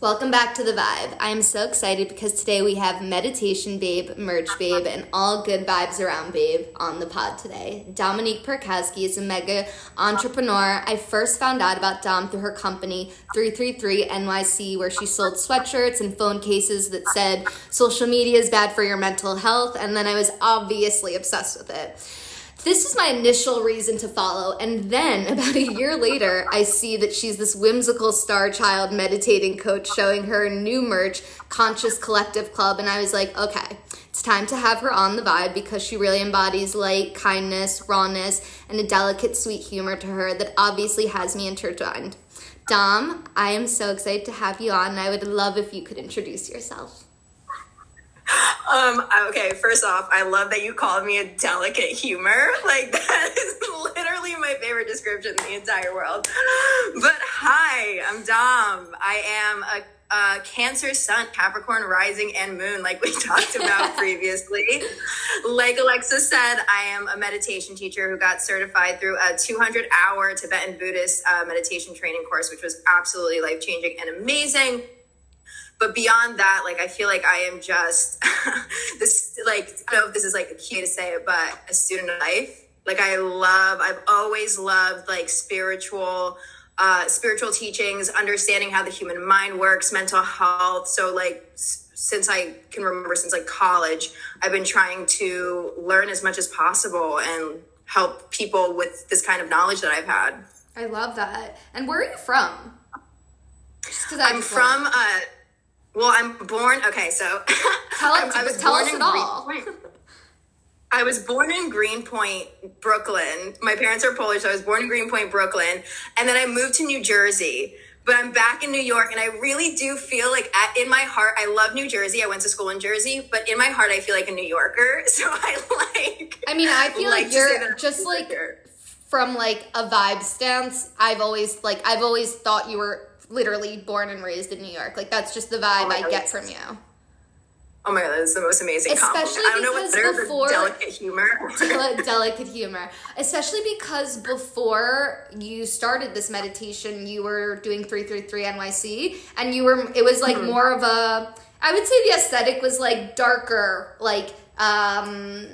Welcome back to the Vibe. I am so excited because today we have Meditation Babe, Merch Babe, and all good vibes around Babe on the pod today. Dominique Perkowski is a mega entrepreneur. I first found out about Dom through her company 333 NYC, where she sold sweatshirts and phone cases that said social media is bad for your mental health, and then I was obviously obsessed with it this is my initial reason to follow. And then about a year later, I see that she's this whimsical star child meditating coach showing her new merch, Conscious Collective Club. And I was like, okay, it's time to have her on the vibe because she really embodies light, kindness, rawness, and a delicate, sweet humor to her that obviously has me intertwined. Dom, I am so excited to have you on, and I would love if you could introduce yourself. Um, okay, first off, I love that you called me a delicate humor. Like that is literally my favorite description in the entire world. But hi, I'm Dom. I am a uh, Cancer Sun, Capricorn Rising, and Moon, like we talked about previously. Like Alexa said, I am a meditation teacher who got certified through a 200 hour Tibetan Buddhist uh, meditation training course, which was absolutely life changing and amazing but beyond that like i feel like i am just this like i don't know if this is like a key to say it but a student of life. Like i love i've always loved like spiritual uh, spiritual teachings understanding how the human mind works mental health. So like s- since i can remember since like college i've been trying to learn as much as possible and help people with this kind of knowledge that i've had. I love that. And where are you from? I'm from uh, well, I'm born. Okay, so tell, I, I was tell born us it all. I was born in Greenpoint, Brooklyn. My parents are Polish, so I was born in Greenpoint, Brooklyn, and then I moved to New Jersey. But I'm back in New York, and I really do feel like at, in my heart, I love New Jersey. I went to school in Jersey, but in my heart, I feel like a New Yorker. So I like. I mean, I feel like, like you're just like from like a vibe stance. I've always like I've always thought you were literally born and raised in New York. Like that's just the vibe oh I God, get from you. Oh my god, that is the most amazing Especially compliment. I don't know what's better before, delicate humor. delicate humor. Especially because before you started this meditation, you were doing 333 NYC and you were it was like mm-hmm. more of a I would say the aesthetic was like darker, like um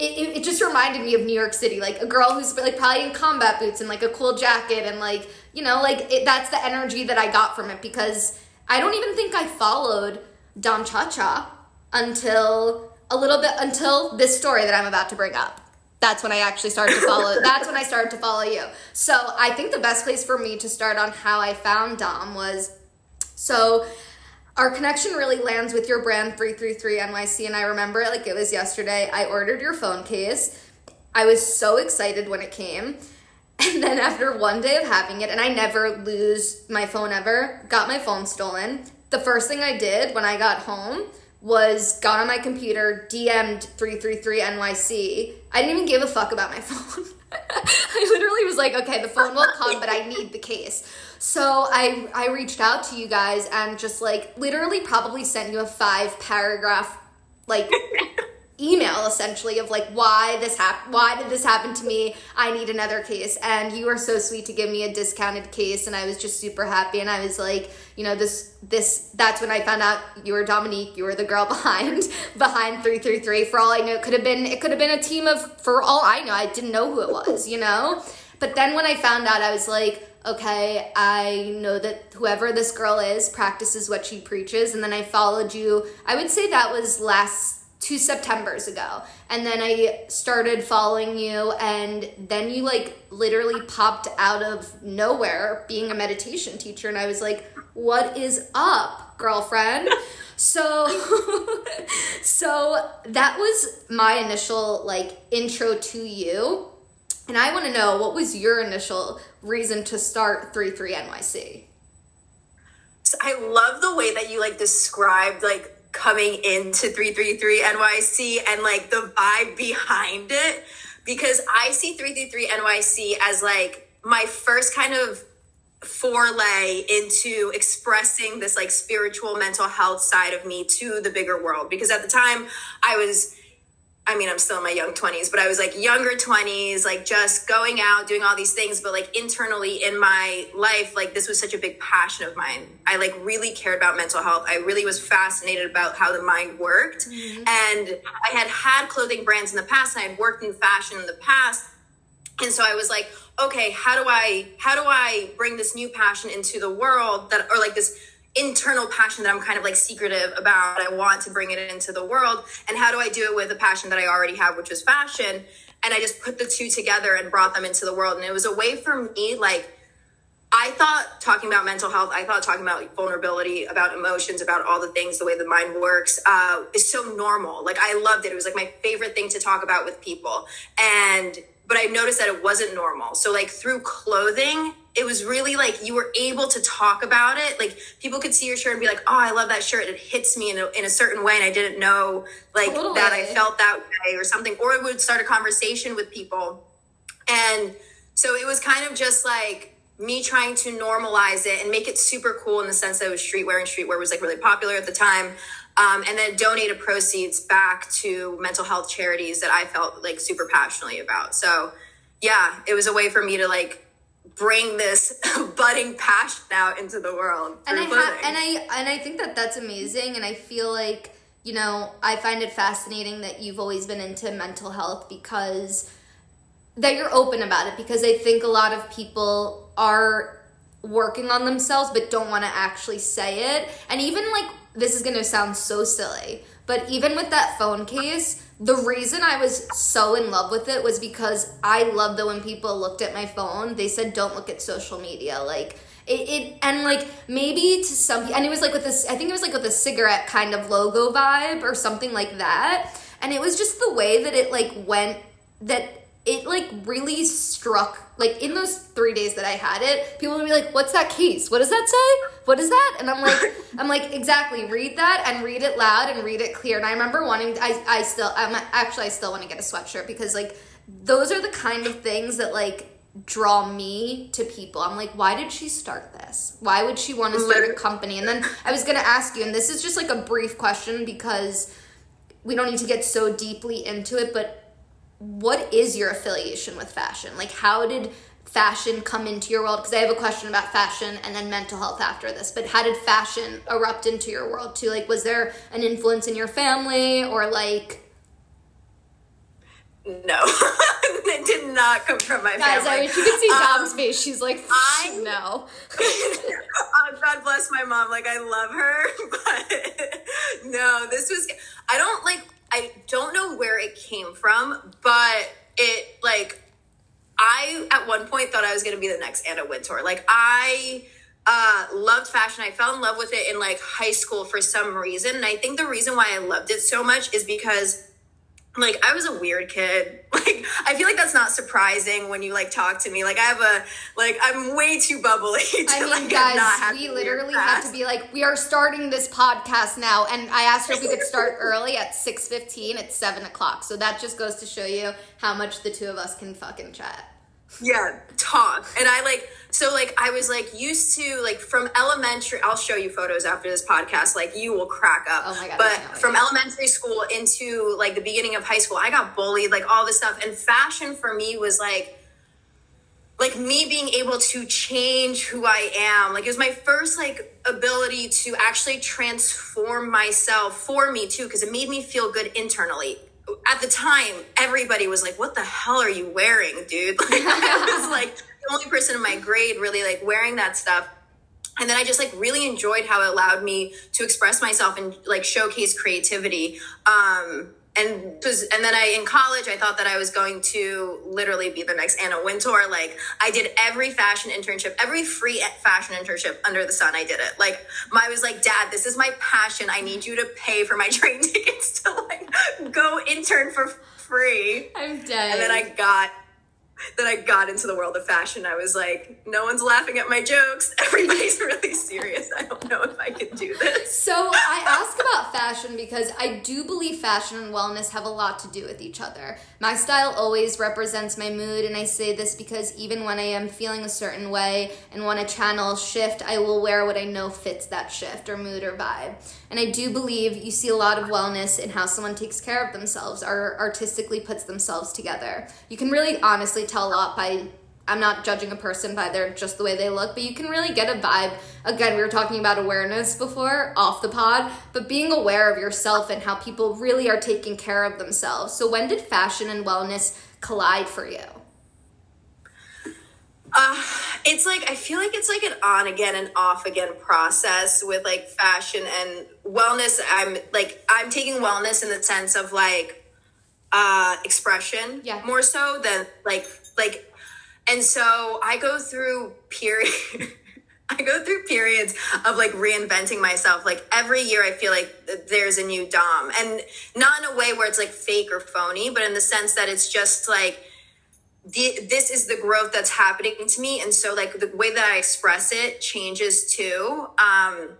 it, it, it, just reminded me of New York City, like a girl who's like probably in combat boots and like a cool jacket and like you know like it, that's the energy that I got from it because I don't even think I followed Dom Cha Cha until a little bit until this story that I'm about to bring up. That's when I actually started to follow. that's when I started to follow you. So I think the best place for me to start on how I found Dom was so our connection really lands with your brand 333 NYC. And I remember it like it was yesterday. I ordered your phone case. I was so excited when it came. And then after one day of having it, and I never lose my phone ever, got my phone stolen. The first thing I did when I got home was got on my computer, DM'd 333 NYC. I didn't even give a fuck about my phone. I literally was like, okay, the phone will come, but I need the case. So I I reached out to you guys and just like literally probably sent you a five paragraph like email essentially of like why this happened why did this happen to me? I need another case. And you were so sweet to give me a discounted case and i was just super happy. And i was like you know this this that's when i found out you were dominique. You were the girl behind behind 333 for all i know it could have been it could have been a team of for all i know i didn't know who it was you know? But then when i found out i was like okay, I know that whoever this girl is practices what she preaches. And then I followed you. I would say that was last two Septembers ago. And then I started following you, and then you like literally popped out of nowhere being a meditation teacher. And I was like, what is up, girlfriend? so so that was my initial like intro to you and i want to know what was your initial reason to start 33 nyc so i love the way that you like described like coming into 333 NYC and like the vibe behind it. Because I see 333 NYC as like my first kind of foray into expressing this like spiritual mental health side of me to the bigger world. Because at the time I was I mean, I'm still in my young 20s, but I was like younger 20s, like just going out, doing all these things. But like internally in my life, like this was such a big passion of mine. I like really cared about mental health. I really was fascinated about how the mind worked. Mm-hmm. And I had had clothing brands in the past and I had worked in fashion in the past. And so I was like, okay, how do I, how do I bring this new passion into the world that, or like this, internal passion that I'm kind of like secretive about. I want to bring it into the world. And how do I do it with a passion that I already have, which is fashion? And I just put the two together and brought them into the world. And it was a way for me, like, I thought talking about mental health, I thought talking about vulnerability, about emotions, about all the things, the way the mind works, uh, is so normal. Like, I loved it. It was like my favorite thing to talk about with people. And, but I noticed that it wasn't normal. So, like, through clothing, it was really like you were able to talk about it. Like people could see your shirt and be like, "Oh, I love that shirt. It hits me in a, in a certain way, and I didn't know like totally. that I felt that way or something." Or it would start a conversation with people, and so it was kind of just like me trying to normalize it and make it super cool in the sense that it was streetwear and streetwear was like really popular at the time. Um, and then donated proceeds back to mental health charities that I felt like super passionately about. So yeah, it was a way for me to like bring this budding passion out into the world. And I ha- and I and I think that that's amazing. And I feel like you know I find it fascinating that you've always been into mental health because that you're open about it because I think a lot of people are working on themselves but don't want to actually say it. And even like this is going to sound so silly, but even with that phone case, the reason I was so in love with it was because I loved that when people looked at my phone, they said, "Don't look at social media." Like it, it and like maybe to some, and it was like with this. I think it was like with a cigarette kind of logo vibe or something like that. And it was just the way that it like went that it like really struck like in those three days that I had it, people would be like, "What's that case? What does that say? What is that?" And I'm like, "I'm like exactly. Read that and read it loud and read it clear." And I remember wanting. I I still. I'm actually I still want to get a sweatshirt because like those are the kind of things that like draw me to people. I'm like, why did she start this? Why would she want to start a company? And then I was gonna ask you, and this is just like a brief question because we don't need to get so deeply into it, but what is your affiliation with fashion? Like, how did fashion come into your world? Because I have a question about fashion and then mental health after this. But how did fashion erupt into your world too? Like, was there an influence in your family or like? No, it did not come from my Guys, family. I wish you could see Dom's um, face. She's like, I no. oh, God bless my mom. Like I love her, but no, this was. I don't like I don't know where it came from, but it like I at one point thought I was gonna be the next Anna Wintour. Like I uh, loved fashion. I fell in love with it in like high school for some reason. And I think the reason why I loved it so much is because like I was a weird kid. Like I feel like that's not surprising when you like talk to me. Like I have a like I'm way too bubbly. To, I mean, like, guys, we literally have to be like, we are starting this podcast now, and I asked her if we could start early at six fifteen. It's seven o'clock, so that just goes to show you how much the two of us can fucking chat yeah talk. And i like so like i was like used to like from elementary i'll show you photos after this podcast like you will crack up. Oh my God, but from elementary school into like the beginning of high school i got bullied like all this stuff. And fashion for me was like like me being able to change who i am. Like it was my first like ability to actually transform myself for me too because it made me feel good internally at the time, everybody was like, "What the hell are you wearing, dude?" Like, I was like the only person in my grade really like wearing that stuff. And then I just like really enjoyed how it allowed me to express myself and like showcase creativity. Um, and was, and then I in college I thought that I was going to literally be the next Anna Wintour. Like I did every fashion internship, every free fashion internship under the sun. I did it. Like I was like, Dad, this is my passion. I need you to pay for my train tickets to like go intern for free. I'm dead. And then I got then I got into the world of fashion. I was like, no one's laughing at my jokes. Everybody's really serious. I don't know if I can do this. So I ask about fashion because I do believe fashion and wellness have a lot to do with each other. My style always represents my mood, and I say this because even when I am feeling a certain way and want to channel shift, I will wear what I know fits that shift or mood or vibe. And I do believe you see a lot of wellness in how someone takes care of themselves or artistically puts themselves together. You can really honestly tell a lot by I'm not judging a person by their just the way they look, but you can really get a vibe. Again, we were talking about awareness before off the pod, but being aware of yourself and how people really are taking care of themselves. So when did fashion and wellness collide for you? Uh, it's like I feel like it's like an on again and off again process with like fashion and wellness. I'm like I'm taking wellness in the sense of like uh expression yeah. more so than like like and so I go through period. I go through periods of like reinventing myself. Like every year, I feel like there's a new Dom, and not in a way where it's like fake or phony, but in the sense that it's just like the, this is the growth that's happening to me, and so like the way that I express it changes too. Um,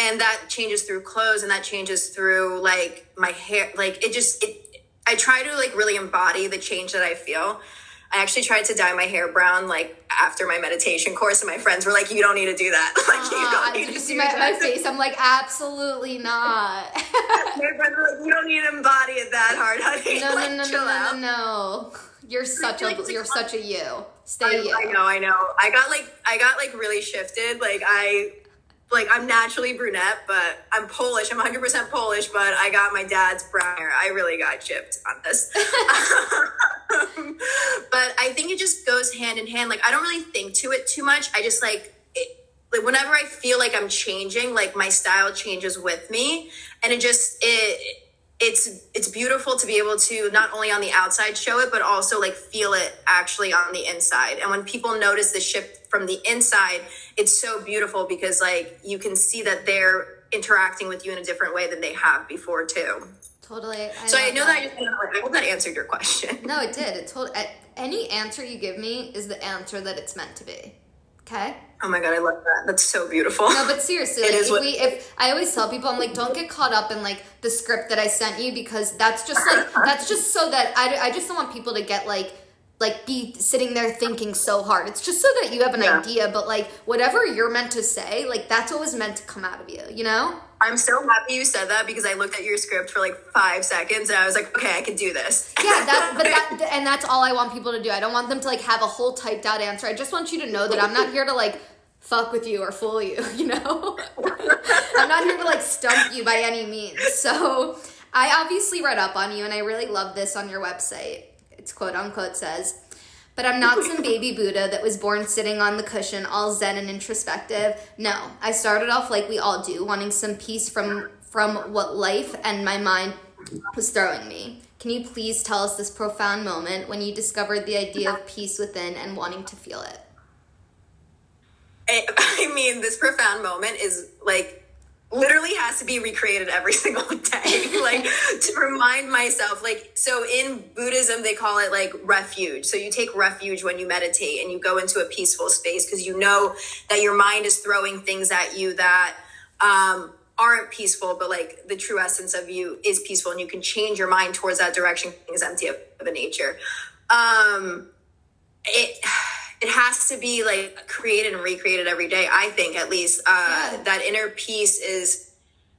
and that changes through clothes, and that changes through like my hair. Like it just it. I try to like really embody the change that I feel I actually tried to dye my hair brown like after my meditation course, and my friends were like, "You don't need to do that. like, uh-huh. you don't need you see my, my, face? I'm like, absolutely not. my friends were like, "You don't need to embody it that hard, honey. No, like, no, no, no, no, no, no. You're such a like, you're such a you. Stay I, you. I know, I know. I got like I got like really shifted. Like I like I'm naturally brunette, but I'm Polish. I'm 100% Polish, but I got my dad's brown hair. I really got chipped on this. but I think it just goes hand in hand. Like I don't really think to it too much. I just like it, like whenever I feel like I'm changing, like my style changes with me, and it just it it's it's beautiful to be able to not only on the outside show it but also like feel it actually on the inside. And when people notice the shift from the inside it's so beautiful because like you can see that they're interacting with you in a different way than they have before too. Totally. I so i know that, that. I, I hope that answered your question. No it did. It told any answer you give me is the answer that it's meant to be okay Oh my god, I love that. That's so beautiful. No, but seriously, like, if what- we if I always tell people, I'm like, don't get caught up in like the script that I sent you because that's just like that's just so that I I just don't want people to get like like be sitting there thinking so hard. It's just so that you have an yeah. idea, but like whatever you're meant to say, like that's what was meant to come out of you, you know? I'm so happy you said that because I looked at your script for like five seconds and I was like, okay, I can do this. Yeah, that, but that, and that's all I want people to do. I don't want them to like have a whole typed out answer. I just want you to know that I'm not here to like fuck with you or fool you, you know? I'm not here to like stump you by any means. So I obviously read up on you and I really love this on your website. It's quote unquote says, but I'm not some baby Buddha that was born sitting on the cushion, all zen and introspective. No, I started off like we all do, wanting some peace from from what life and my mind was throwing me. Can you please tell us this profound moment when you discovered the idea of peace within and wanting to feel it? I mean, this profound moment is like literally has to be recreated every single day like to remind myself like so in buddhism they call it like refuge. So you take refuge when you meditate and you go into a peaceful space because you know that your mind is throwing things at you that um aren't peaceful but like the true essence of you is peaceful and you can change your mind towards that direction. Is empty of, of a nature. Um it it has to be like created and recreated every day i think at least. Uh, yeah. that inner peace is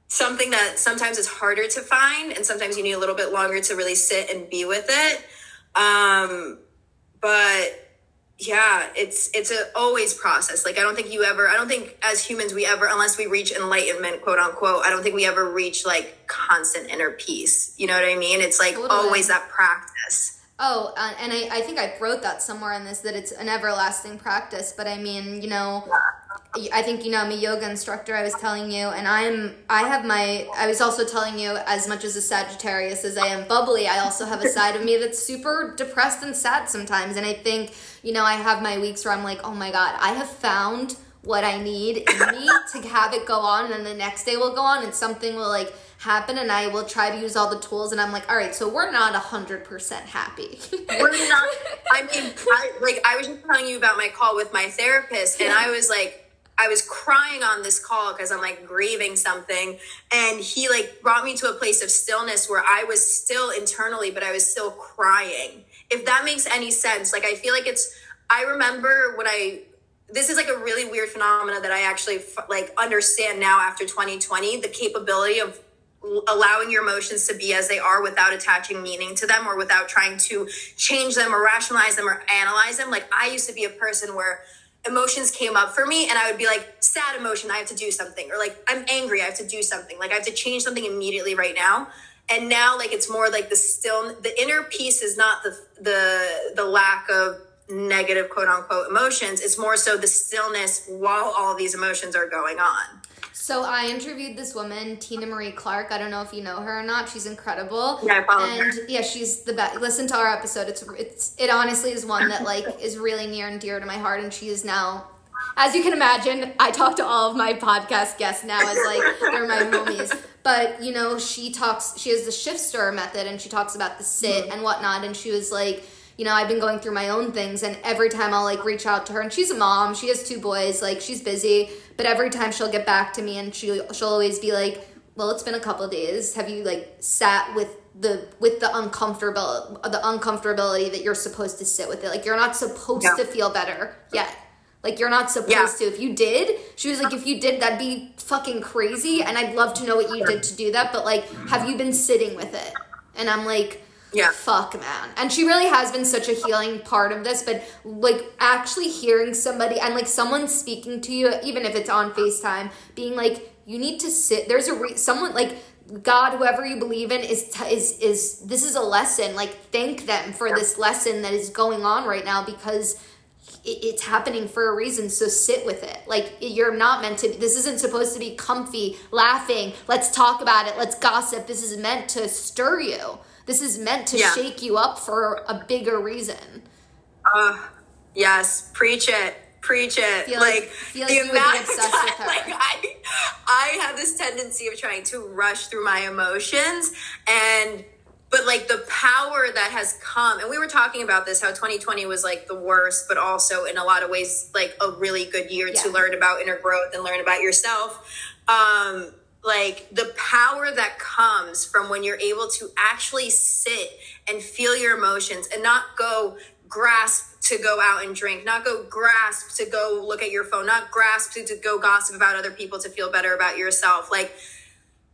something that sometimes it's harder to find and sometimes you need a little bit longer to really sit and be with it. Um, but yeah it's it's a always process. Like i don't think you ever i don't think as humans we ever unless we reach enlightenment quote unquote i don't think we ever reach like constant inner peace. You know what i mean? It's like always that practice Oh, uh, and I, I think I wrote that somewhere in this that it's an everlasting practice. But I mean, you know, I think you know I'm a yoga instructor. I was telling you, and I'm I have my. I was also telling you as much as a Sagittarius as I am bubbly. I also have a side of me that's super depressed and sad sometimes. And I think you know I have my weeks where I'm like, oh my god, I have found what I need in me to have it go on, and then the next day will go on, and something will like happen and I will try to use all the tools and I'm like, all right, so we're not 100% happy. we're not, I mean, I, like I was just telling you about my call with my therapist and I was like, I was crying on this call because I'm like grieving something. And he like brought me to a place of stillness where I was still internally, but I was still crying. If that makes any sense. Like I feel like it's, I remember when I, this is like a really weird phenomena that I actually like understand now after 2020, the capability of allowing your emotions to be as they are without attaching meaning to them or without trying to change them or rationalize them or analyze them. Like I used to be a person where emotions came up for me and I would be like, sad emotion, I have to do something. Or like, I'm angry, I have to do something. Like, I have to change something immediately right now. And now, like, it's more like the still, the inner peace is not the, the, the lack of negative quote unquote emotions. It's more so the stillness while all these emotions are going on. So I interviewed this woman, Tina Marie Clark. I don't know if you know her or not. She's incredible. Yeah, I follow and her. yeah, she's the best. Listen to our episode. It's it's it honestly is one that like is really near and dear to my heart. And she is now, as you can imagine, I talk to all of my podcast guests now as like they're my homies. But you know, she talks. She has the shift stir method, and she talks about the sit mm-hmm. and whatnot. And she was like you know, I've been going through my own things and every time I'll like reach out to her and she's a mom, she has two boys, like she's busy, but every time she'll get back to me and she she'll always be like, "Well, it's been a couple days. Have you like sat with the with the uncomfortable the uncomfortability that you're supposed to sit with it? Like you're not supposed yeah. to feel better yet." Like you're not supposed yeah. to. If you did, she was like, if you did, that'd be fucking crazy. And I'd love to know what you did to do that. But like, have you been sitting with it? And I'm like, yeah. Fuck man. And she really has been such a healing part of this but like actually hearing somebody and like someone speaking to you even if it's on facetime being like you need to sit there's a re- someone like god whoever you believe in is t- is is this is a lesson. Like thank them for this lesson that is going on right now because it's happening for a reason so sit with it. Like you're not meant to this isn't supposed to be comfy laughing let's talk about it. Let's gossip. This is meant to stir you this is meant to yeah. shake you up for a bigger reason. Uh, yes, preach it. Preach it. Feel like, feel the like amount of time, like I, I have this tendency of trying to rush through my emotions and but like the power that has come and we were talking about this how 2020 was like the worst but also in a lot of ways like a really good year yeah. to learn about inner growth and learn about yourself um like the power that comes from when you're able to actually sit and feel your emotions and not go grasp to go out and drink, not go grasp to go look at your phone, not grasp to, to go gossip about other people to feel better about yourself. Like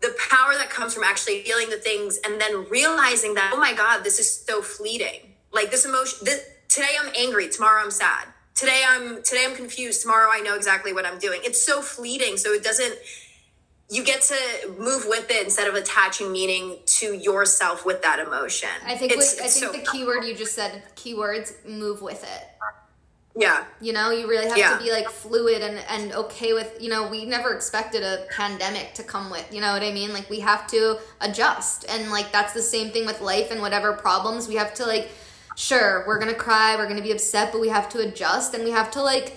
the power that comes from actually feeling the things and then realizing that, oh my God, this is so fleeting. Like this emotion, this, today I'm angry, tomorrow I'm sad. Today I'm today I'm confused, tomorrow I know exactly what I'm doing. It's so fleeting, so it doesn't you get to move with it instead of attaching meaning to yourself with that emotion. I think it's, I think so the keyword you just said, keywords, move with it. Yeah. You know, you really have yeah. to be like fluid and, and okay with, you know, we never expected a pandemic to come with, you know what I mean? Like we have to adjust. And like that's the same thing with life and whatever problems we have to like, sure, we're going to cry, we're going to be upset, but we have to adjust and we have to like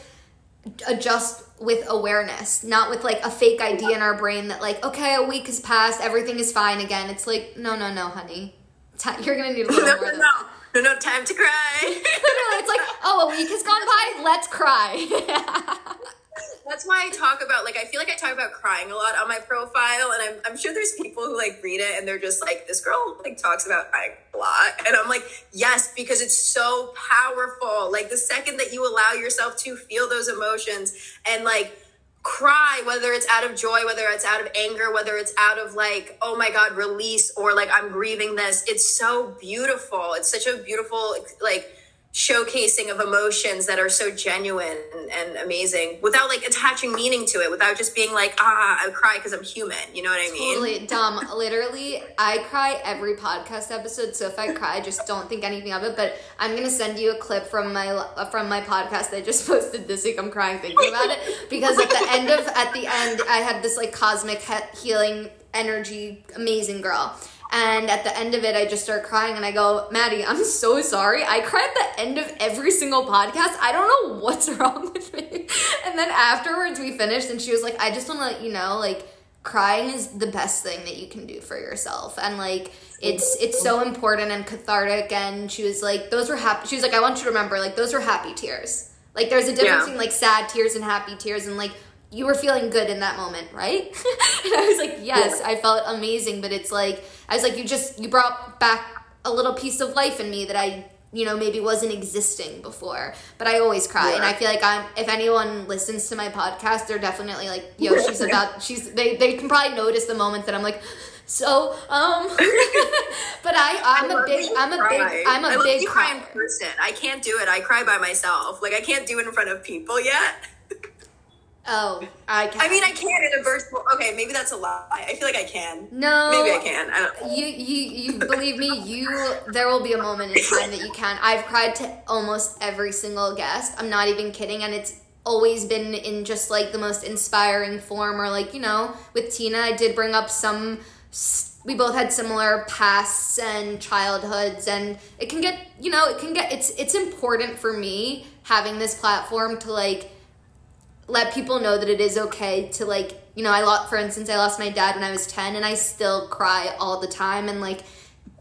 adjust with awareness, not with like a fake idea in our brain that like, okay, a week has passed, everything is fine again. It's like, no, no, no, honey, T- you're gonna need a little no, more. No, no. No, no, time to cry. Literally, it's like, oh, a week has gone by, let's cry. That's why I talk about like I feel like I talk about crying a lot on my profile, and I'm I'm sure there's people who like read it and they're just like this girl like talks about crying a lot, and I'm like yes because it's so powerful. Like the second that you allow yourself to feel those emotions and like cry whether it's out of joy whether it's out of anger whether it's out of like oh my god release or like i'm grieving this it's so beautiful it's such a beautiful like showcasing of emotions that are so genuine and amazing without like attaching meaning to it without just being like ah i cry because i'm human. You know what i mean? Totally dumb. Literally i cry every podcast episode so if i cry just don't think anything of it but i'm gonna send you a clip from my from my podcast. I just posted this week. I'm crying thinking about it because at the end of at the end i had this like cosmic healing energy amazing girl and at the end of it, I just start crying and I go, Maddie, I'm so sorry. I cry at the end of every single podcast. I don't know what's wrong with me. And then afterwards, we finished and she was like, I just want to let you know, like, crying is the best thing that you can do for yourself and like it's it's so important and cathartic and she was like those were happy she was like i want you to remember like those were happy tears like there's a difference yeah. between like sad tears and happy tears and like you were feeling good in that moment, right? and I was like, yes, I felt amazing, but it's like I was like, you just you brought back a little piece of life in me that I you know maybe wasn't existing before but i always cry. Yeah. and i feel like i'm if anyone listens to my podcast they're definitely like yo she's about she's they, they can probably notice the moments that i'm like so um but i i'm I a big i'm a cry. big i'm a I big you cry in person. I can't do it. I cry by myself. Like i can't do it in front of people yet Oh, I can. I mean, I can in a virtual. Okay, maybe that's a lie. I feel like I can. No, maybe I can. I don't. You, you, you believe me. You, there will be a moment in time that you can. I've cried to almost every single guest. I'm not even kidding, and it's always been in just like the most inspiring form. Or like you know, with Tina, I did bring up some. We both had similar pasts and childhoods, and it can get you know, it can get. It's it's important for me having this platform to like let people know that it is okay to like you know i lost for instance i lost my dad when i was 10 and i still cry all the time and like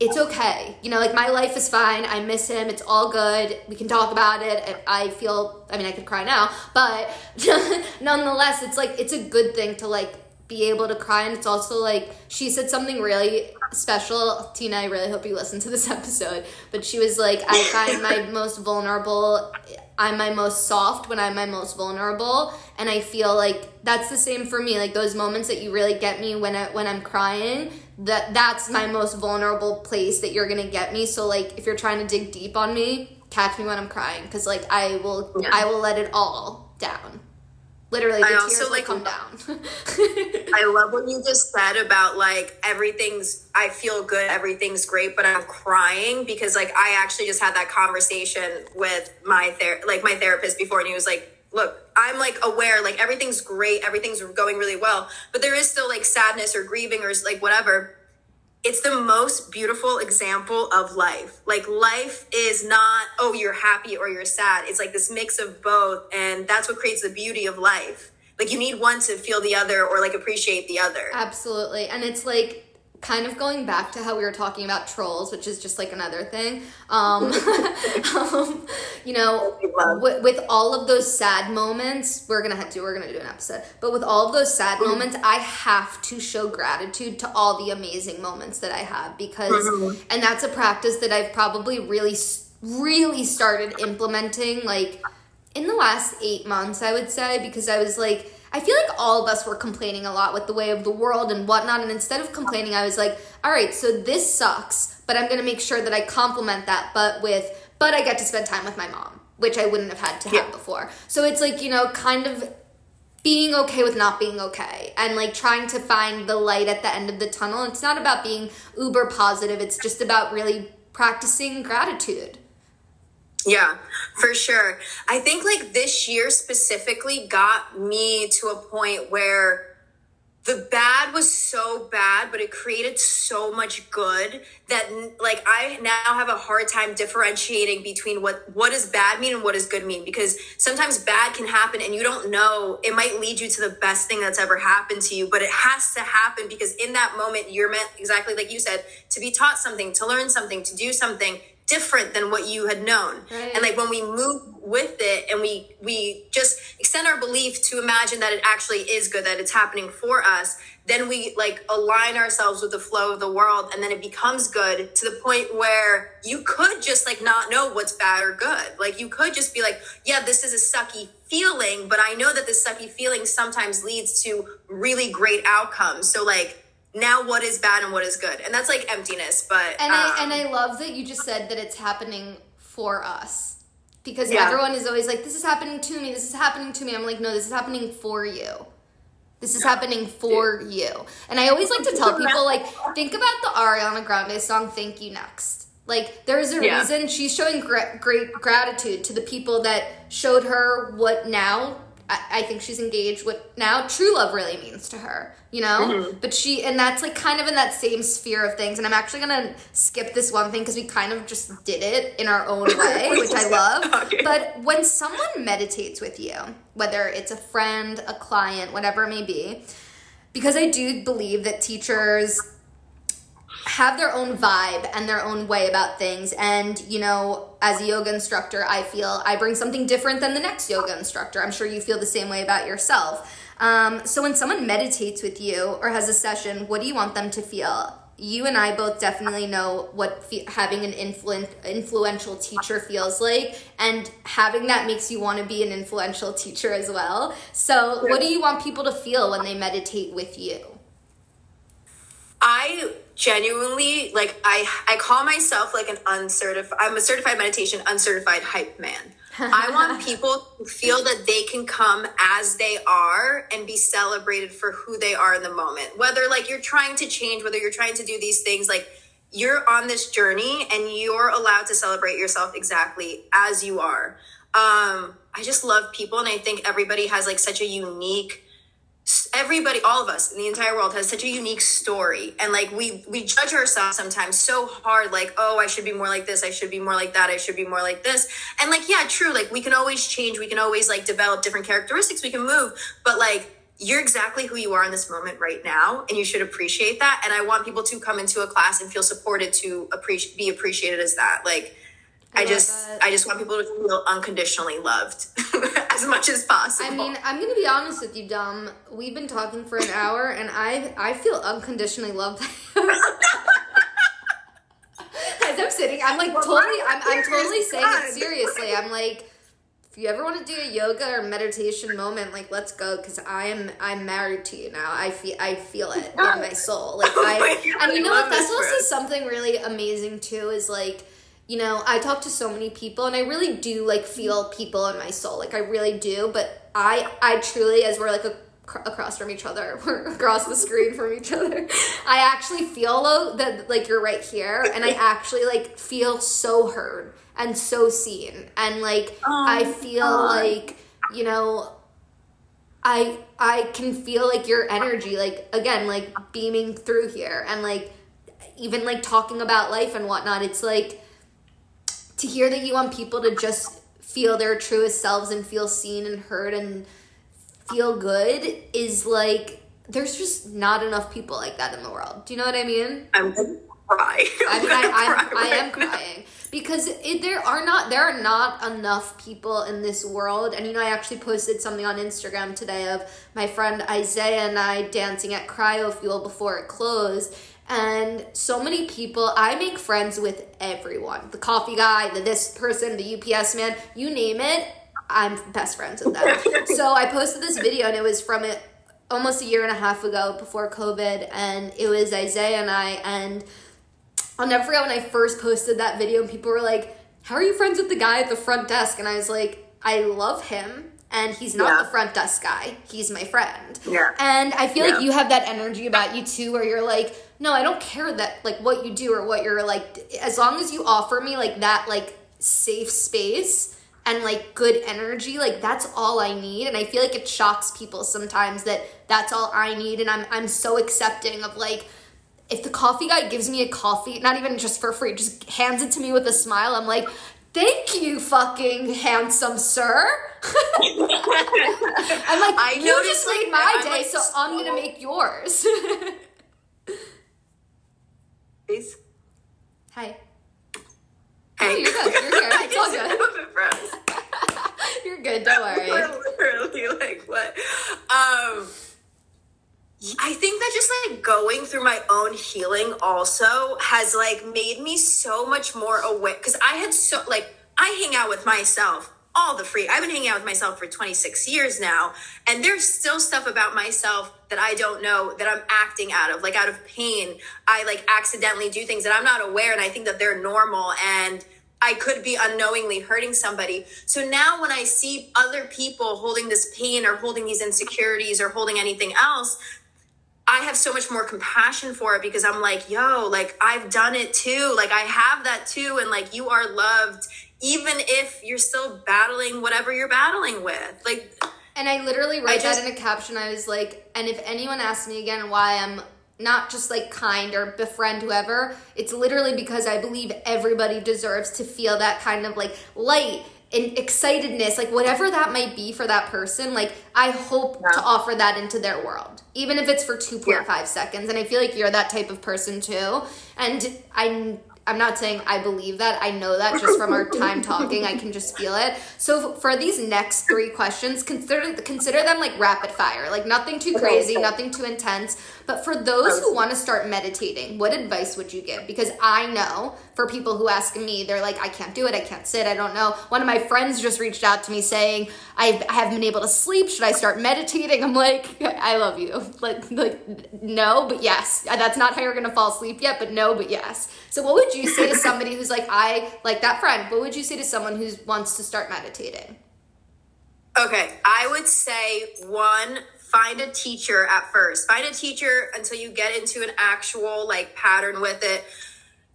it's okay. You know like my life is fine. I miss him. It's all good. We can talk about it. I feel i mean i could cry now but nonetheless it's like it's a good thing to like be able to cry. And it's also like she said something really special. Tina i really hope you listen to this episode. But she was like i find my most vulnerable I'm my most soft when I'm my most vulnerable. And I feel like that's the same for me. Like those moments that you really get me when I when I'm crying that that's my most vulnerable place that you're going to get me. So like if you're trying to dig deep on me catch me when I'm crying. Cuz like I will yeah. I will let it all down literally the I tears also, like, come down. I love what you just said about like everything's I feel good, everything's great, but I'm crying because like I actually just had that conversation with my ther- like my therapist before and he was like look i'm like aware like everything's great everything's going really well but there is still like sadness or grieving or like whatever it's the most beautiful example of life. Like life is not, oh, you're happy or you're sad. It's like this mix of both. And that's what creates the beauty of life. Like you need one to feel the other or like appreciate the other. Absolutely. And it's like kind of going back to how we were talking about trolls, which is just like another thing. Um, um you know, with, with, all of those sad moments, we're gonna have to we're gonna do an episode. But with all of those sad mm-hmm. moments, I have to show gratitude to all the amazing moments that I have because, mm-hmm. and that's a practice that I've probably really, really started implementing like in the last eight months. I would say because I was like I feel like all of us were complaining a lot with the way of the world and whatnot. And instead of complaining, I was like, all right, so this sucks, but I'm going to make sure that I complement that, but with, but I get to spend time with my mom, which I wouldn't have had to have before. So it's like, you know, kind of being okay with not being okay and like trying to find the light at the end of the tunnel. It's not about being uber positive, it's just about really practicing gratitude. Yeah, for sure. I think like this year specifically got me to a point where the bad was so bad, but it created so much good that like I now have a hard time differentiating between what what does bad mean and what does good mean because sometimes bad can happen and you don't know it might lead you to the best thing that's ever happened to you, but it has to happen because in that moment you're meant exactly like you said to be taught something, to learn something, to do something different than what you had known. Right. And like when we move with it and we we just extend our belief to imagine that it actually is good, that it's happening for us, then we like align ourselves with the flow of the world and then it becomes good to the point where you could just like not know what's bad or good. Like you could just be like, yeah, this is a sucky feeling, but I know that this sucky feeling sometimes leads to really great outcomes. So like now what is bad and what is good. And that's like emptiness but and um, i and i love that you just said that it's happening for us. Because yeah. everyone is always like this is happening to me. This is happening to me. I'm like no this is happening for you. This is happening for you. And i always like to tell people like think about the ariana grande song thank you next. Like there's a yeah. reason she's showing great gratitude to the people that showed her what now I, I think she's engaged with now true love really means to her you know mm-hmm. but she and that's like kind of in that same sphere of things and i'm actually gonna skip this one thing because we kind of just did it in our own way which i love okay. but when someone meditates with you whether it's a friend a client whatever it may be because i do believe that teachers have their own vibe and their own way about things. And, you know, as a yoga instructor, I feel I bring something different than the next yoga instructor. I'm sure you feel the same way about yourself. Um, so when someone meditates with you or has a session, what do you want them to feel? You and I both definitely know what fe- having an influ- influential teacher feels like, and having that makes you want to be an influential teacher as well. So, what do you want people to feel when they meditate with you? I genuinely like I I call myself like an uncertified I'm a certified meditation uncertified hype man. I want people to feel that they can come as they are and be celebrated for who they are in the moment. Whether like you're trying to change, whether you're trying to do these things like you're on this journey and you're allowed to celebrate yourself exactly as you are. Um I just love people and I think everybody has like such a unique everybody all of us in the entire world has such a unique story. And like we we judge ourselves sometimes so hard like oh i should be more like this i should be more like that i should be more like this. And like yeah true like we can always change we can always like develop different characteristics we can move but like you're exactly who you are in this moment right now and you should appreciate that. And i want people to come into a class and feel supported to appreciate be appreciated as that. Like I, I just that. I just want people to feel unconditionally loved as much as possible. I mean, I'm gonna be honest with you, Dom. We've been talking for an hour, and I I feel unconditionally loved. As I'm sitting, I'm like well, totally, I'm, I'm totally saying it seriously. I'm like, if you ever want to do a yoga or meditation moment, like let's go, because I am I'm married to you now. I feel I feel it in my soul. Like I, oh and you know what? That's also something really amazing too. Is like you know, I talk to so many people and I really do like feel people in my soul. Like I really do, but I I truly as we're like a, across from each other, we're across the screen from each other. I actually feel though that like you're right here and I actually like feel so heard and so seen and like oh, I feel like, you know, I I can feel like your energy like again like beaming through here and like even like talking about life and whatnot. It's like to hear that you want people to just feel their truest selves and feel seen and heard and feel good is like there's just not enough people like that in the world. Do you know what I mean? I'm gonna cry. I mean, I, I, I, am crying because it, there are not there are not enough people in this world. And you know, I actually posted something on Instagram today of my friend Isaiah and I dancing at Cryo Fuel before it closed, and so many people i make friends with everyone the coffee guy the this person the ups man you name it i'm best friends with them so i posted this video and it was from it almost a year and a half ago before covid and it was isaiah and i and i'll never forget when i first posted that video and people were like how are you friends with the guy at the front desk and i was like i love him and he's not yeah. the front desk guy. He's my friend. Yeah. And I feel yeah. like you have that energy about you too, where you're like, no, I don't care that like what you do or what you're like, as long as you offer me like that like safe space and like good energy, like that's all I need. And I feel like it shocks people sometimes that that's all I need. And I'm I'm so accepting of like if the coffee guy gives me a coffee, not even just for free, just hands it to me with a smile, I'm like, Thank you, fucking handsome sir. I'm like, I you just made my day, like, so, so I'm gonna make yours. Please. Hi. Hey. Oh, you're good. You're here. It's all good. you're good. Don't worry. We're literally like what? Um. I think that just like going through my own healing also has like made me so much more aware because I had so like I hang out with myself all the free. I've been hanging out with myself for 26 years now, and there's still stuff about myself that I don't know that I'm acting out of, like out of pain. I like accidentally do things that I'm not aware, and I think that they're normal and I could be unknowingly hurting somebody. So now when I see other people holding this pain or holding these insecurities or holding anything else, I have so much more compassion for it because I'm like, yo, like I've done it too. Like I have that too. And like you are loved, even if you're still battling whatever you're battling with. Like, and I literally write I just, that in a caption. I was like, and if anyone asks me again why I'm not just like kind or befriend whoever, it's literally because I believe everybody deserves to feel that kind of like light and excitedness, like whatever that might be for that person, like I hope yeah. to offer that into their world, even if it's for 2.5 yeah. seconds. And I feel like you're that type of person too. And I, I'm not saying I believe that. I know that just from our time talking. I can just feel it. So for these next three questions, consider consider them like rapid fire. Like nothing too crazy, nothing too intense. But for those who want to start meditating, what advice would you give? Because I know for people who ask me, they're like, I can't do it. I can't sit. I don't know. One of my friends just reached out to me saying, I haven't been able to sleep. Should I start meditating? I'm like, I love you. Like, like no, but yes. That's not how you're gonna fall asleep yet. But no, but yes. So what would you say to somebody who's like, I like that friend? What would you say to someone who wants to start meditating? Okay, I would say one, find a teacher at first. Find a teacher until you get into an actual like pattern with it.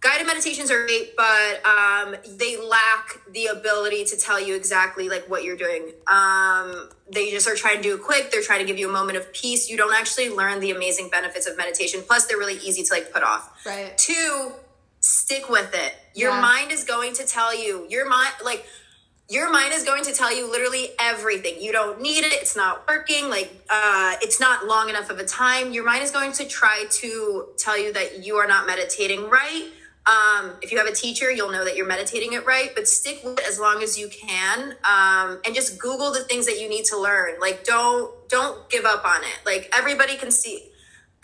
Guided meditations are great, but um, they lack the ability to tell you exactly like what you're doing. Um, they just are trying to do it quick. They're trying to give you a moment of peace. You don't actually learn the amazing benefits of meditation. Plus, they're really easy to like put off. Right. Two, stick with it. Your Yeah. mind is going to tell you. Your mind, like your mind is going to tell you literally everything. You don't need it. It's not working. Like uh, it's not long enough of a time. Your mind is going to try to tell you that you are not meditating right. Um, if you have a teacher you'll know that you're meditating it right but stick with it as long as you can um, and just google the things that you need to learn. Like don't don't give up on it. Like everybody can see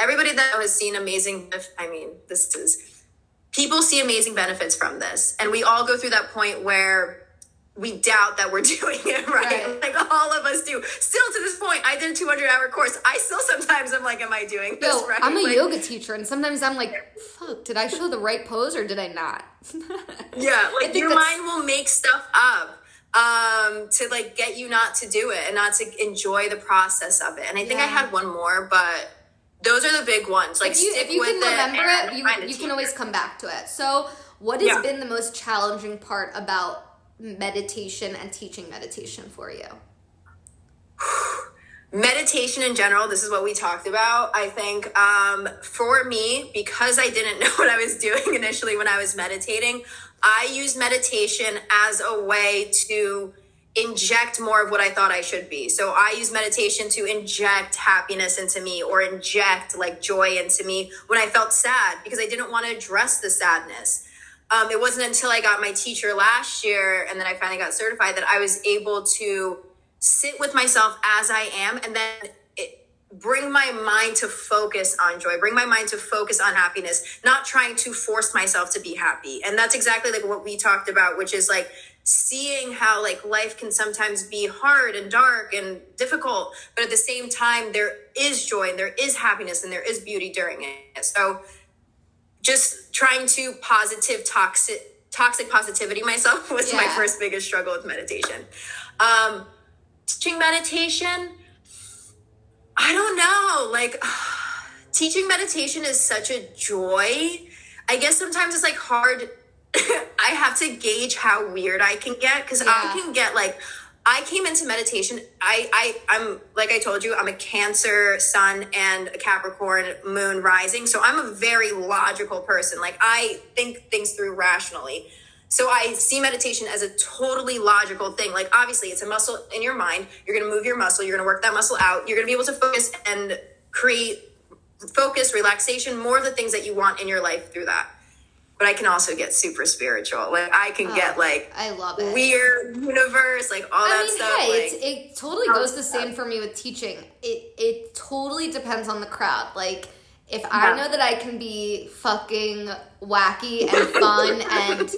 everybody that has seen amazing i mean this is people see amazing benefits from this. And we all go through that point where we doubt that we're doing it right. Right. Like all of us do. Still to this point, I did a 200 hour course. I still sometimes I'm like, am I doing this Yo, right? I'm a Like, yoga teacher, and sometimes I'm like, fuck, did I show the right pose or did I not? Yeah, like your that's- mind will make stuff up um to like get you not to do it and not to enjoy the process of it. And I think I had one more, but those are the big ones. Like if you, stick if you with can it remember and it, you, you can always come back to it. So, what has Yeah. been the most challenging part about meditation and teaching meditation for you? meditation in general this is what we talked about i think um, for me because i didn't know what i was doing initially when i was meditating i used meditation as a way to inject more of what i thought i should be so i use meditation to inject happiness into me or inject like joy into me when i felt sad because i didn't want to address the sadness um, it wasn't until I got my teacher last year and then I finally got certified that I was able to sit with myself as I am and then it, bring my mind to focus on joy, bring my mind to focus on happiness, not trying to force myself to be happy. And that's exactly like what we talked about, which is like seeing how like life can sometimes be hard and dark and difficult, but at the same time, there is joy and there is happiness and there is beauty during it. So, just trying to positive toxic toxic positivity myself was my first biggest struggle with meditation. Um teaching meditation i don't know like teaching meditation is such a joy. I guess sometimes it's like hard. I have to gauge how weird i can get because Yeah. i can get like I came into meditation. I, I, I'm like I told you, I'm a Cancer Sun and a Capricorn Moon rising, so I'm a very logical person. Like I think things through rationally. So I see meditation as a totally logical thing. Like obviously, it's a muscle in your mind. You're going to move your muscle. You're going to work that muscle out. You're going to be able to focus and create focus, relaxation, more of the things that you want in your life through that. But I can also get super spiritual. Like I can get oh, like I love it. weird universe, like all that I mean, stuff. hey, like, it totally goes the same for me with teaching. It it totally depends on the crowd. Like, if I know that I can be fucking wacky and oh fun and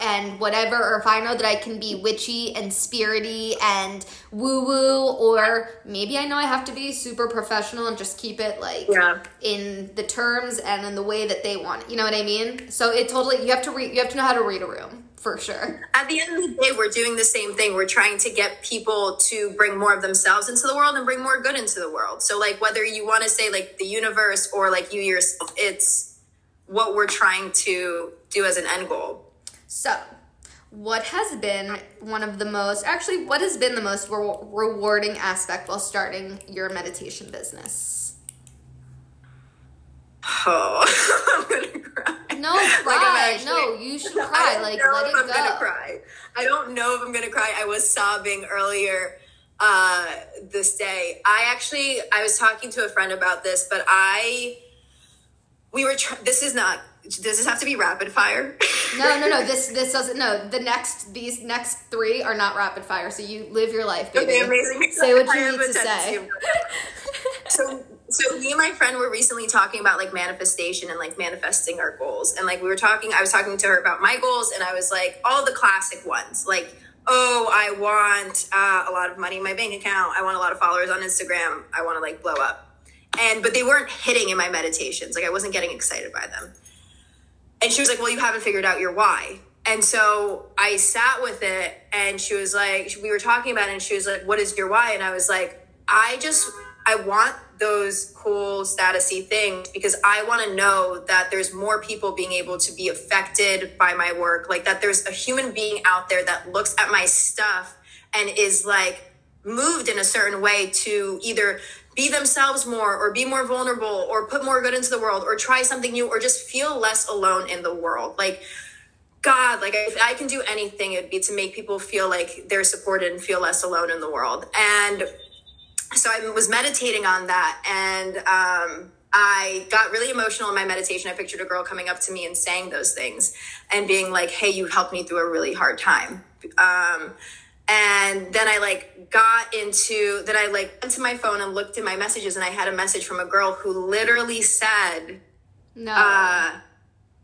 and whatever, or if I know that I can be witchy and spirity and woo woo, or maybe I know I have to be super professional and just keep it like Yeah. in the terms and in the way that they want. it. You know what I mean? So it totally you have to read. You have to know how to read a room for sure. at the end of the day, we're doing the same thing. We're trying to get people to bring more of themselves into the world and bring more good into the world. So, like, whether you want to say like the universe or like you yourself, it's what we're trying to do as an end goal. So, what has been one of the most, actually, what has been the most re- rewarding aspect while starting your meditation business? Oh, I'm gonna cry. No, Like, actually- no, you should cry. Like, let it I'm gonna cry. I don't know if I'm gonna cry. I was sobbing earlier uh, this day. I actually I was talking to a friend about this, but I we were tr- this is not does this have to be rapid fire? no, no, no. This this doesn't. No, the next these next three are not rapid fire. So you live your life, baby. Okay, amazing. Say what you have need to say. so so me and my friend were recently talking about like manifestation and like manifesting our goals and like we were talking i was talking to her about my goals and i was like all the classic ones like oh i want uh, a lot of money in my bank account i want a lot of followers on instagram i want to like blow up and but they weren't hitting in my meditations. Like i wasn't getting excited by them. And she was like well you haven't figured out your why. And so i sat with it and she was like we were talking about it and she was like what is your why? And i was like i just i want those cool statusy things because i want to know that there's more people being able to be affected by my work like that there's a human being out there that looks at my stuff and is like moved in a certain way to either be themselves more or be more vulnerable or put more good into the world or try something new or just feel less alone in the world. Like god like if i can do anything it'd be to make people feel like they're supported and feel less alone in the world. And so i was meditating on that and um, i got really emotional in my meditation. I pictured a girl coming up to me and saying those things and being like hey you helped me through a really hard time. Um, and then i like got into then i like went to my phone and looked at my messages and i had a message from a girl who literally said No. uh,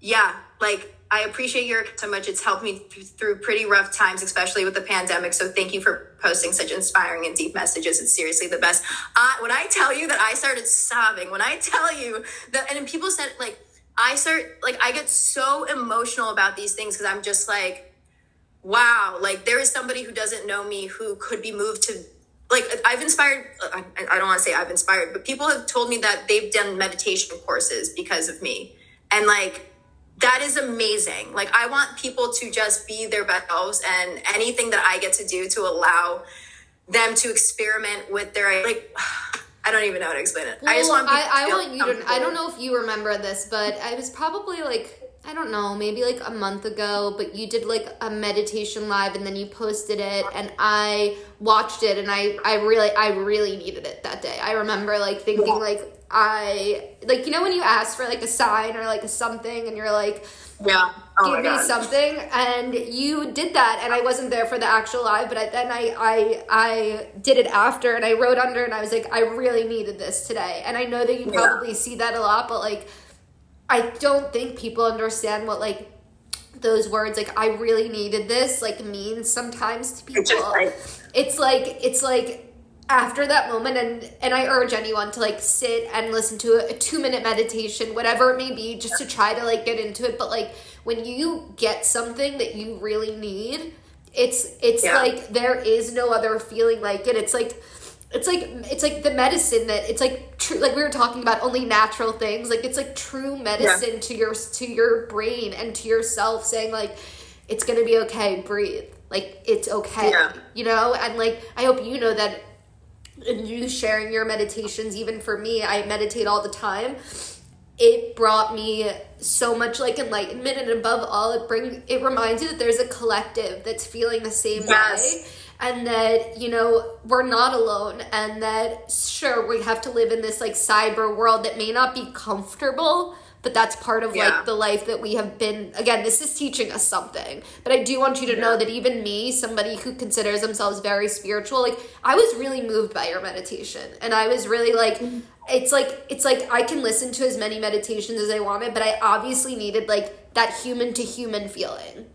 yeah, like I appreciate your so much. It's helped me th- through pretty rough times, especially with the pandemic. So thank you for posting such inspiring and deep messages. It's seriously the best. Uh, when I tell you that I started sobbing, when I tell you that, and people said like I start like I get so emotional about these things because I'm just like, wow, like there is somebody who doesn't know me who could be moved to like I've inspired I, I don't want to say I've inspired, but people have told me that they've done meditation courses because of me. And like that is amazing. Like I want people to just be their best selves and anything that I get to do to allow them to experiment with their like I don't even know how to explain it. I just want people I, I want you to. I don't know if you remember this, but I was probably like I don't know, maybe like a month ago. But you did like a meditation live, and then you posted it, and I watched it, and I I really I really needed it that day. I remember like thinking like I like you know when you ask for like a sign or like a something, and you're like Yeah. Oh give me something and you did that and i wasn't there for the actual live but I, then I, I i did it after and i wrote under and i was like i really needed this today and i know that you Yeah. probably see that a lot but like i don't think people understand what like those words like i really needed this like means sometimes to people It's like it's like it's like after that moment and and i urge anyone to like sit and listen to a, a two minute meditation whatever it may be just to try to like get into it. But like when you get something that you really need it's it's Yeah. like there is no other feeling like it. It's like it's like it's like the medicine that it's like true like we were talking about only natural things like it's like true medicine to your to your brain and to yourself saying like it's gonna be okay breathe. Like it's okay Yeah. you know? And like i hope you know that and you sharing your meditations even for me i meditate all the time. It brought me so much like enlightenment and above all it bring it reminds you that there's a collective that's feeling the same Yes. way and that you know we're not alone and that sure we have to live in this like cyber world that may not be comfortable but that's part of Yeah. like the life that we have been again this is teaching us something but i do want you to know that even me somebody who considers themselves very spiritual like i was really moved by your meditation and i was really like mm-hmm. it's like it's like i can listen to as many meditations as i wanted but i obviously needed like that human to human feeling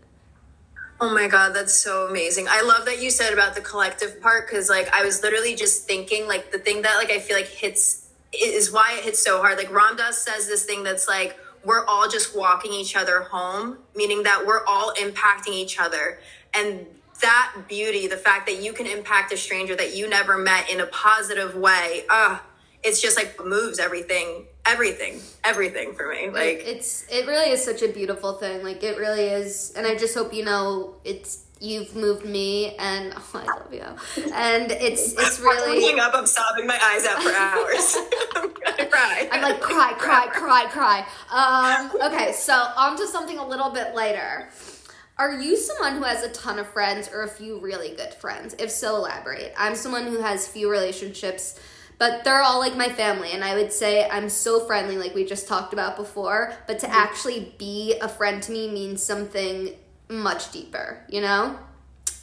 Oh my god, that's so amazing. I love that you said about the collective part because like I was literally just thinking like the thing that like I feel like hits is why it hits so hard. Like Ram Dass says this thing that's like we're all just walking each other home, meaning that we're all impacting each other. And that beauty, the fact that you can impact a stranger that you never met in a positive way, uh, it's just like moves everything, everything, everything for me. Like it's it really is such a beautiful thing like it really is and i just hope you know it's you've moved me and oh, i love you and it's it's really Waking up, I'm sobbing my eyes out for hours. I'm gonna cry. I'm like cry, cry, cry, cry. Um, okay, so on to something a little bit lighter. Are you someone who has a ton of friends or a few really good friends? If so, elaborate. I'm someone who has few relationships, but they're all like my family and i would say i'm so friendly like we just talked about before. But to actually be a friend to me means something much deeper you know?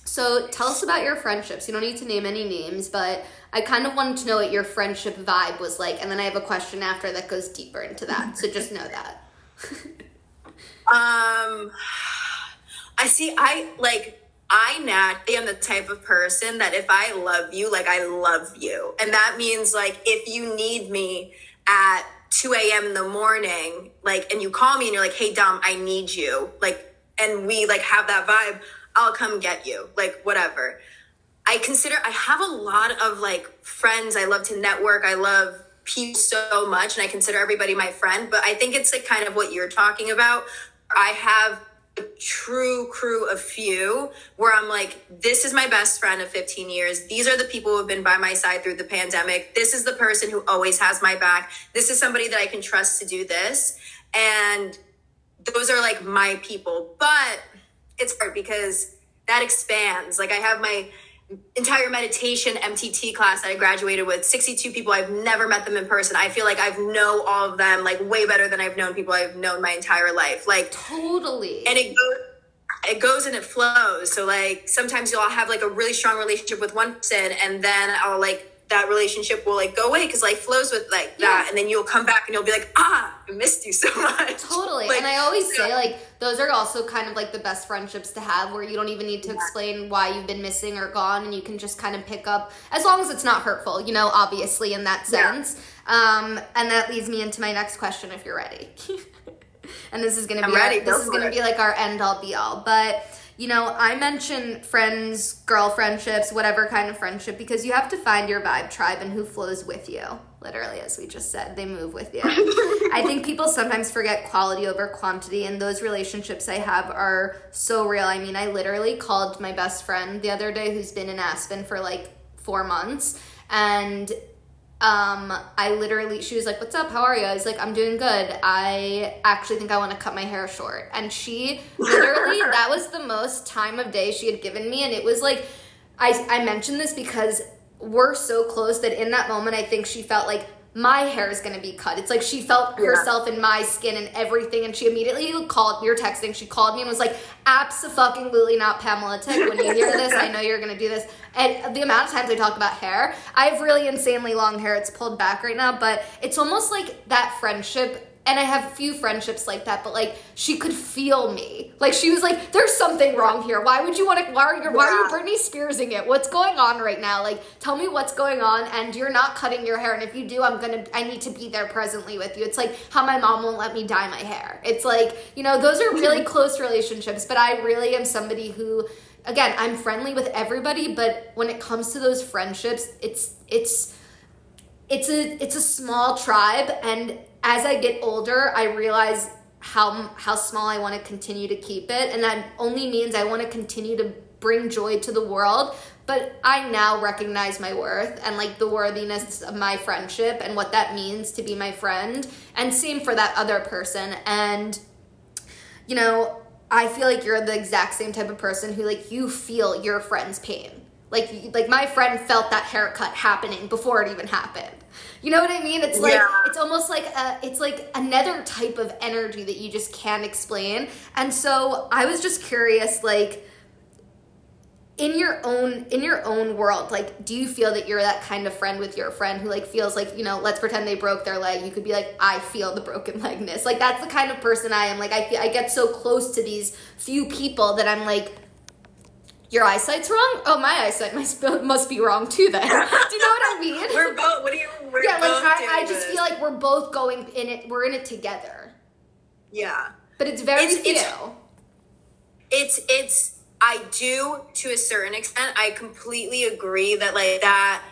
So tell us about your friendships. You don't need to name any names but i kind of wanted to know what your friendship vibe was like and then i have a question after that goes deeper into that so just know that. Um i see i like I naturally am the type of person that if I love you, like I love you. And that means like if you need me at 2 a.m. in the morning, like, and you call me and you're like, hey, Dom, I need you. Like, and we like have that vibe, I'll come get you. Like, whatever. I consider, I have a lot of like friends. I love to network. I love people so much and I consider everybody my friend. But I think it's like kind of what you're talking about. I have true crew of few where I'm like, this is my best friend of 15 years. These are the people who have been by my side through the pandemic. This is the person who always has my back. This is somebody that I can trust to do this. And those are like my people. But it's hard because that expands. Like I have my entire meditation MTT class that I graduated with, 62 people. I've never met them in person. I feel like I've know all of them like way better than I've known people I've known my entire life. Like totally. And it goes it goes and it flows. So like sometimes you'll have like a really strong relationship with one person and then I'll like that relationship will like go away because life flows with like yeah. that and then you'll come back and you'll be like ah i missed you so much totally like, and i always yeah. say like those are also kind of like the best friendships to have where you don't even need to explain why you've been missing or gone and you can just kind of pick up as long as it's not hurtful you know obviously in that sense yeah. um and that leads me into my next question if you're ready and this is gonna be our, this is gonna it. be like our end all be all but you know, I mention friends, girl friendships, whatever kind of friendship, because you have to find your vibe tribe and who flows with you. Literally, as we just said, they move with you. I think people sometimes forget quality over quantity, and those relationships I have are so real. I mean, I literally called my best friend the other day who's been in Aspen for like four months, and um, I literally, she was like, What's up? How are you? I was like, I'm doing good. I actually think I want to cut my hair short. And she literally, that was the most time of day she had given me. And it was like, I, I mentioned this because we're so close that in that moment, I think she felt like, my hair is going to be cut. It's like she felt yeah. herself in my skin and everything. And she immediately called, you're texting, she called me and was like, absolutely not Pamela Tick. When you hear this, I know you're going to do this. And the amount of times I talk about hair, I have really insanely long hair. It's pulled back right now, but it's almost like that friendship and I have a few friendships like that, but like she could feel me. Like she was like, "There's something wrong here. Why would you want to? Why are you? Why are you Britney Spearsing it? What's going on right now? Like, tell me what's going on. And you're not cutting your hair. And if you do, I'm gonna. I need to be there presently with you. It's like how my mom won't let me dye my hair. It's like you know, those are really close relationships. But I really am somebody who, again, I'm friendly with everybody. But when it comes to those friendships, it's it's it's a it's a small tribe and as I get older, I realize how how small I want to continue to keep it, and that only means I want to continue to bring joy to the world. But I now recognize my worth and like the worthiness of my friendship and what that means to be my friend, and same for that other person. And you know, I feel like you're the exact same type of person who like you feel your friend's pain. Like like my friend felt that haircut happening before it even happened you know what I mean? It's like yeah. it's almost like a, it's like another type of energy that you just can't explain. And so I was just curious, like in your own in your own world like do you feel that you're that kind of friend with your friend who like feels like you know let's pretend they broke their leg you could be like i feel the broken legness like that's the kind of person i am like i feel i get so close to these few people that i'm like your eyesight's wrong. Oh, my eyesight must must be wrong too. Then, do you know what I mean? we're both. What do you? Yeah, like I, I just this. feel like we're both going in it. We're in it together. Yeah, but it's very it's, few. It's, it's it's I do to a certain extent. I completely agree that like that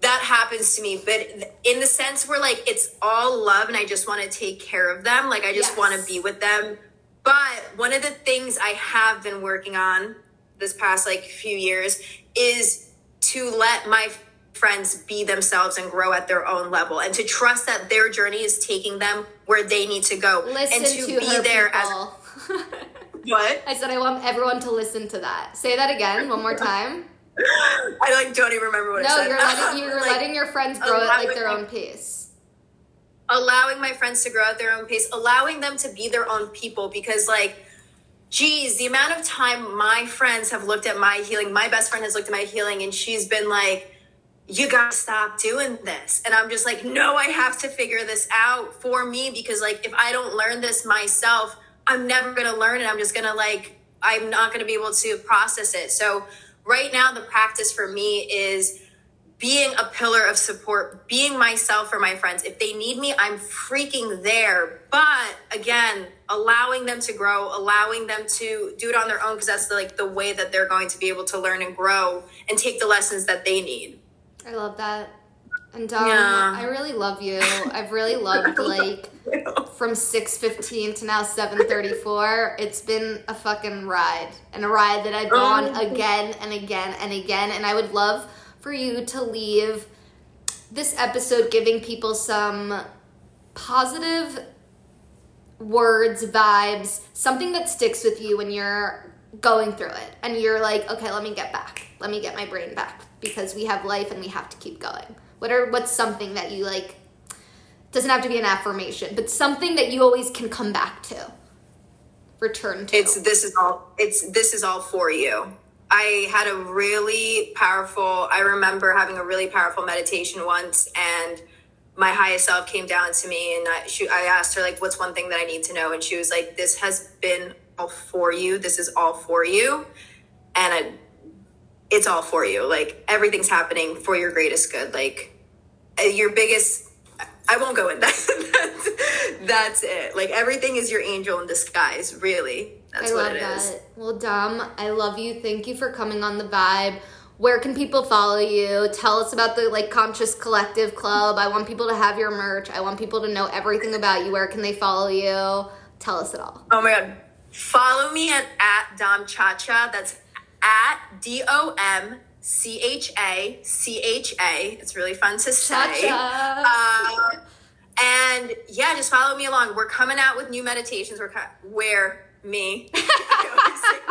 that happens to me but in the sense where like it's all love and i just want to take care of them like i just yes. want to be with them but one of the things i have been working on this past like few years is to let my friends be themselves and grow at their own level and to trust that their journey is taking them where they need to go listen and to, to be there people. as what i said i want everyone to listen to that say that again one more time I like don't even remember what I No, said. you're letting you're Like, letting your friends grow at like their own pace. allowing my friends to grow at their own pace, allowing them to be their own people because like geez, the amount of time my friends have looked at my healing, my best friend has looked at my healing and she's been like, you gotta stop doing this. And I'm just like, no, I have to figure this out for me because like if I don't learn this myself, I'm never gonna learn it. I'm just gonna like, I'm not gonna be able to process it. So right now the practice for me is being a pillar of support, being myself for my friends. If they need me, I'm freaking there. But again, allowing them to grow, allowing them to do it on their own because that's the, like the way that they're going to be able to learn and grow and take the lessons that they need. I love that. And um, Yeah. I really love you. I've really loved like from 6:15 to now 7:34. It's been a fucking ride. And a ride that I've gone Oh. again and again and again and I would love for you to leave this episode giving people some positive words, vibes, something that sticks with you when you're going through it and you're like, okay, let me get back. Let me get my brain back because we have life and we have to keep going. What are what's something that you like doesn't have to be an affirmation, but something that you always can come back to. Return to. It's this is all it's this is all for you. I had a really powerful I remember having a really powerful meditation once and my highest self came down to me and I, she, I asked her like what's one thing that I need to know? And she was like this has been all for you. This is all for you. And it's all for you. Like everything's happening for your greatest good. Like uh, your biggest I won't go in that. That's, that's it. Like everything is your angel in disguise really that's I what love it that. is Well, Dom, I love you. Thank you for coming on the vibe. Where can people follow you? Tell us about the like Conscious Collective Club. I want people to have your merch. I want people to know everything about you. Where can they follow you? Tell us it all. Oh my god. Follow me at, at Dom Chacha. That's at D O M C H A C H A. It's really fun to say. Uh, and yeah, just follow me along. We're coming out with new meditations. We're co- where me.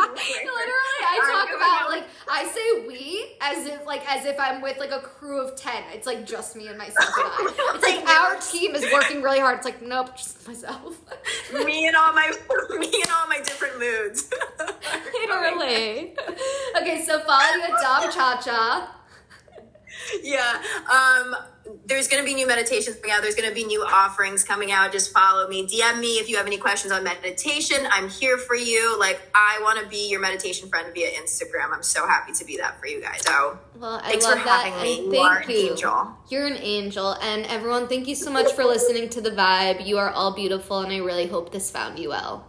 Literally, I talk about like I say we as if like as if I'm with like a crew of ten. It's like just me and myself and I. It's like our team is working really hard. It's like nope, just myself. me and all my me and all my different moods. Literally. Okay, so follow you at Dom Cha Cha. yeah. Um, there's going to be new meditations coming out. There's going to be new offerings coming out. Just follow me. DM me if you have any questions on meditation. I'm here for you. Like, I want to be your meditation friend via Instagram. I'm so happy to be that for you guys. So, Well, I Thanks love for that. having me. And You are thank an you. angel. You're an angel. And everyone, thank you so much for listening to the vibe. You are all beautiful, and I really hope this found you well.